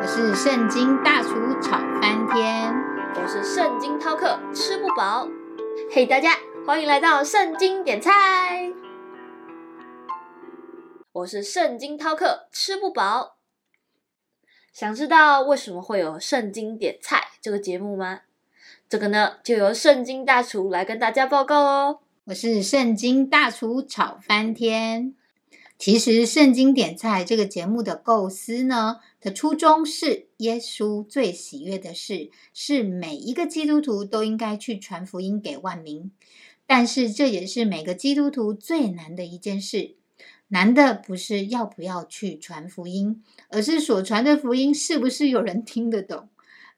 我是圣经大厨炒翻天，我是圣经饕客吃不饱。嘿，大家欢迎来到圣经点菜。我是圣经饕客吃不饱。想知道为什么会有圣经点菜这个节目吗？这个呢，就由圣经大厨来跟大家报告哦。我是圣经大厨炒翻天。其实，《圣经点菜》这个节目的构思呢的初衷是，耶稣最喜悦的事是每一个基督徒都应该去传福音给万民。但是，这也是每个基督徒最难的一件事。难的不是要不要去传福音，而是所传的福音是不是有人听得懂。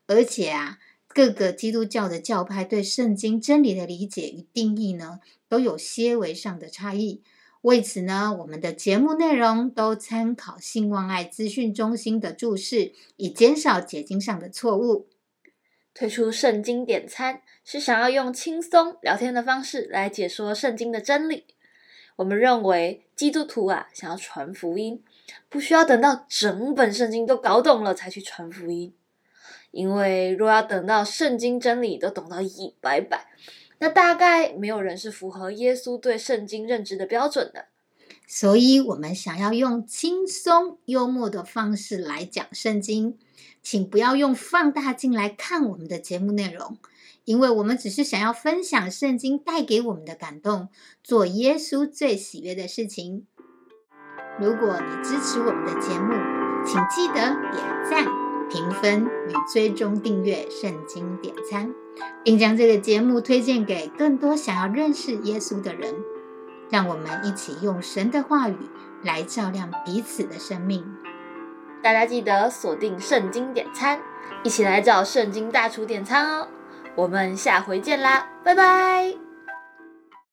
而且啊，各个基督教的教派对圣经真理的理解与定义呢，都有些微上的差异。为此呢，我们的节目内容都参考信望爱资讯中心的注释，以减少解经上的错误。推出圣经点餐是想要用轻松聊天的方式来解说圣经的真理。我们认为基督徒啊，想要传福音，不需要等到整本圣经都搞懂了才去传福音，因为若要等到圣经真理都懂到一百百。那大概没有人是符合耶稣对圣经认知的标准的，所以我们想要用轻松幽默的方式来讲圣经，请不要用放大镜来看我们的节目内容，因为我们只是想要分享圣经带给我们的感动，做耶稣最喜悦的事情。如果你支持我们的节目，请记得点赞、评分与追踪订阅圣经点餐。并将这个节目推荐给更多想要认识耶稣的人，让我们一起用神的话语来照亮彼此的生命。大家记得锁定圣经点餐，一起来找圣经大厨点餐哦！我们下回见啦，拜拜。